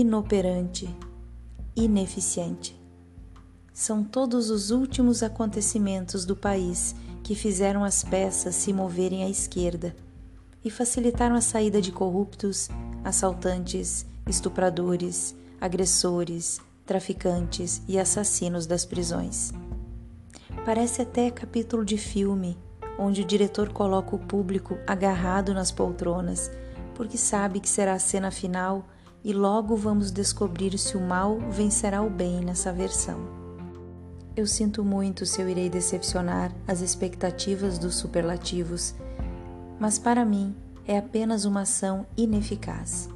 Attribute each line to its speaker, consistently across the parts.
Speaker 1: inoperante, ineficiente. São todos os últimos acontecimentos do país que fizeram as peças se moverem à esquerda e facilitaram a saída de corruptos, assaltantes, estupradores, agressores, traficantes e assassinos das prisões. Parece até capítulo de filme, onde o diretor coloca o público agarrado nas poltronas, porque sabe que será a cena final e logo vamos descobrir se o mal vencerá o bem nessa versão. Eu sinto muito se eu irei decepcionar as expectativas dos superlativos, mas para mim é apenas uma ação ineficaz.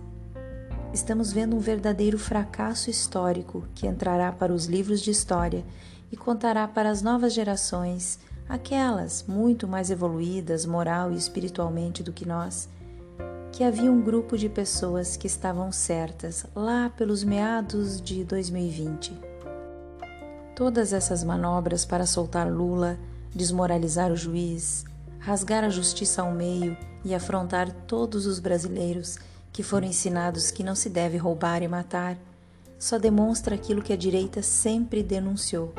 Speaker 1: Estamos vendo um verdadeiro fracasso histórico que entrará para os livros de história e contará para as novas gerações, aquelas muito mais evoluídas moral e espiritualmente do que nós, que havia um grupo de pessoas que estavam certas lá pelos meados de 2020 Todas essas manobras para soltar Lula, desmoralizar o juiz, rasgar a justiça ao meio e afrontar todos os brasileiros que foram ensinados que não se deve roubar e matar, só demonstra aquilo que a direita sempre denunciou.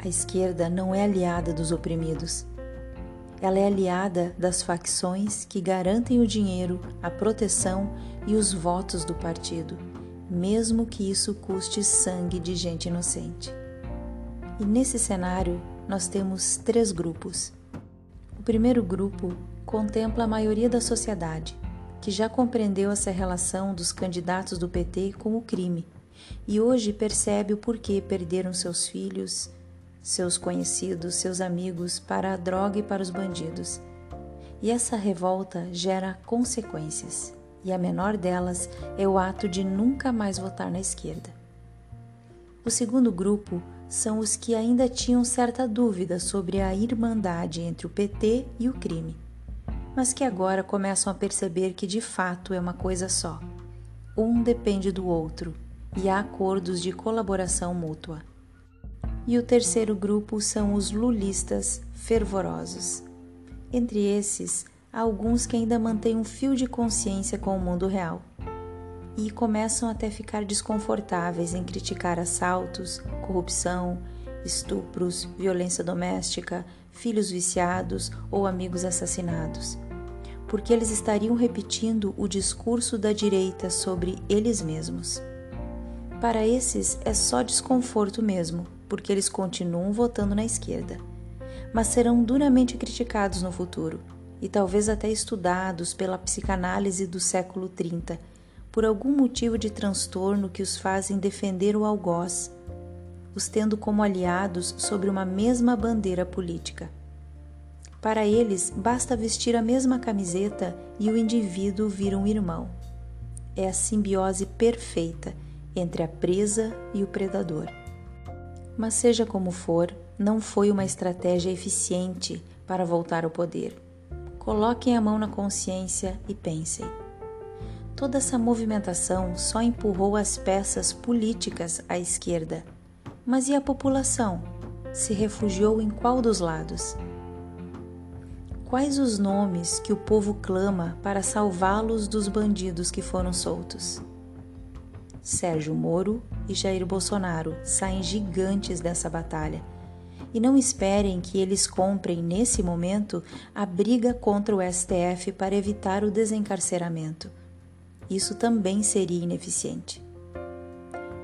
Speaker 1: A esquerda não é aliada dos oprimidos. Ela é aliada das facções que garantem o dinheiro, a proteção e os votos do partido, mesmo que isso custe sangue de gente inocente. E nesse cenário, nós temos três grupos. O primeiro grupo contempla a maioria da sociedade, que já compreendeu essa relação dos candidatos do PT com o crime e hoje percebe o porquê perderam seus filhos, seus conhecidos, seus amigos para a droga e para os bandidos. E essa revolta gera consequências, e a menor delas é o ato de nunca mais votar na esquerda. O segundo grupo são os que ainda tinham certa dúvida sobre a irmandade entre o PT e o crime, mas que agora começam a perceber que de fato é uma coisa só. Um depende do outro e há acordos de colaboração mútua. E o terceiro grupo são os lulistas fervorosos. Entre esses, há alguns que ainda mantêm um fio de consciência com o mundo real e começam até a ficar desconfortáveis em criticar assaltos, corrupção, estupros, violência doméstica, filhos viciados ou amigos assassinados, porque eles estariam repetindo o discurso da direita sobre eles mesmos. Para esses é só desconforto mesmo, porque eles continuam votando na esquerda, mas serão duramente criticados no futuro e talvez até estudados pela psicanálise do século 30 por algum motivo de transtorno que os fazem defender o algoz, os tendo como aliados sobre uma mesma bandeira política. Para eles, basta vestir a mesma camiseta e o indivíduo vira um irmão. É a simbiose perfeita entre a presa e o predador. Mas, seja como for, não foi uma estratégia eficiente para voltar ao poder. Coloquem a mão na consciência e pensem. Toda essa movimentação só empurrou as peças políticas à esquerda. Mas e a população? Se refugiou em qual dos lados? Quais os nomes que o povo clama para salvá-los dos bandidos que foram soltos? Sérgio Moro e Jair Bolsonaro saem gigantes dessa batalha. E não esperem que eles comprem, nesse momento, a briga contra o STF para evitar o desencarceramento isso também seria ineficiente.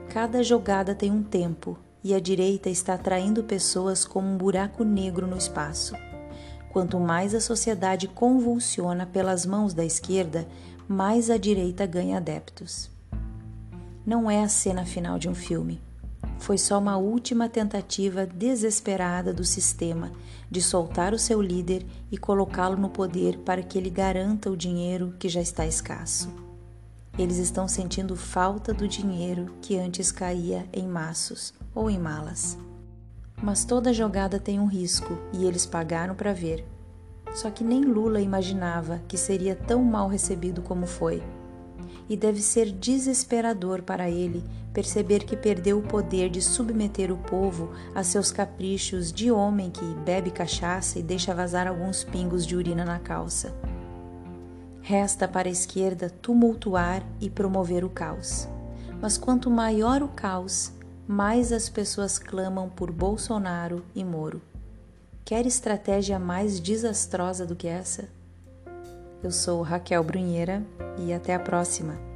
Speaker 1: Cada jogada tem um tempo e a direita está atraindo pessoas como um buraco negro no espaço. Quanto mais a sociedade convulsiona pelas mãos da esquerda, mais a direita ganha adeptos. Não é a cena final de um filme. Foi só uma última tentativa desesperada do sistema de soltar o seu líder e colocá-lo no poder para que ele garanta o dinheiro que já está escasso. Eles estão sentindo falta do dinheiro que antes caía em maços ou em malas. Mas toda jogada tem um risco e eles pagaram para ver. Só que nem Lula imaginava que seria tão mal recebido como foi. E deve ser desesperador para ele perceber que perdeu o poder de submeter o povo a seus caprichos de homem que bebe cachaça e deixa vazar alguns pingos de urina na calça. Resta para a esquerda tumultuar e promover o caos. Mas quanto maior o caos, mais as pessoas clamam por Bolsonaro e Moro. Quer estratégia mais desastrosa do que essa? Eu sou Raquel Brunheira e até a próxima.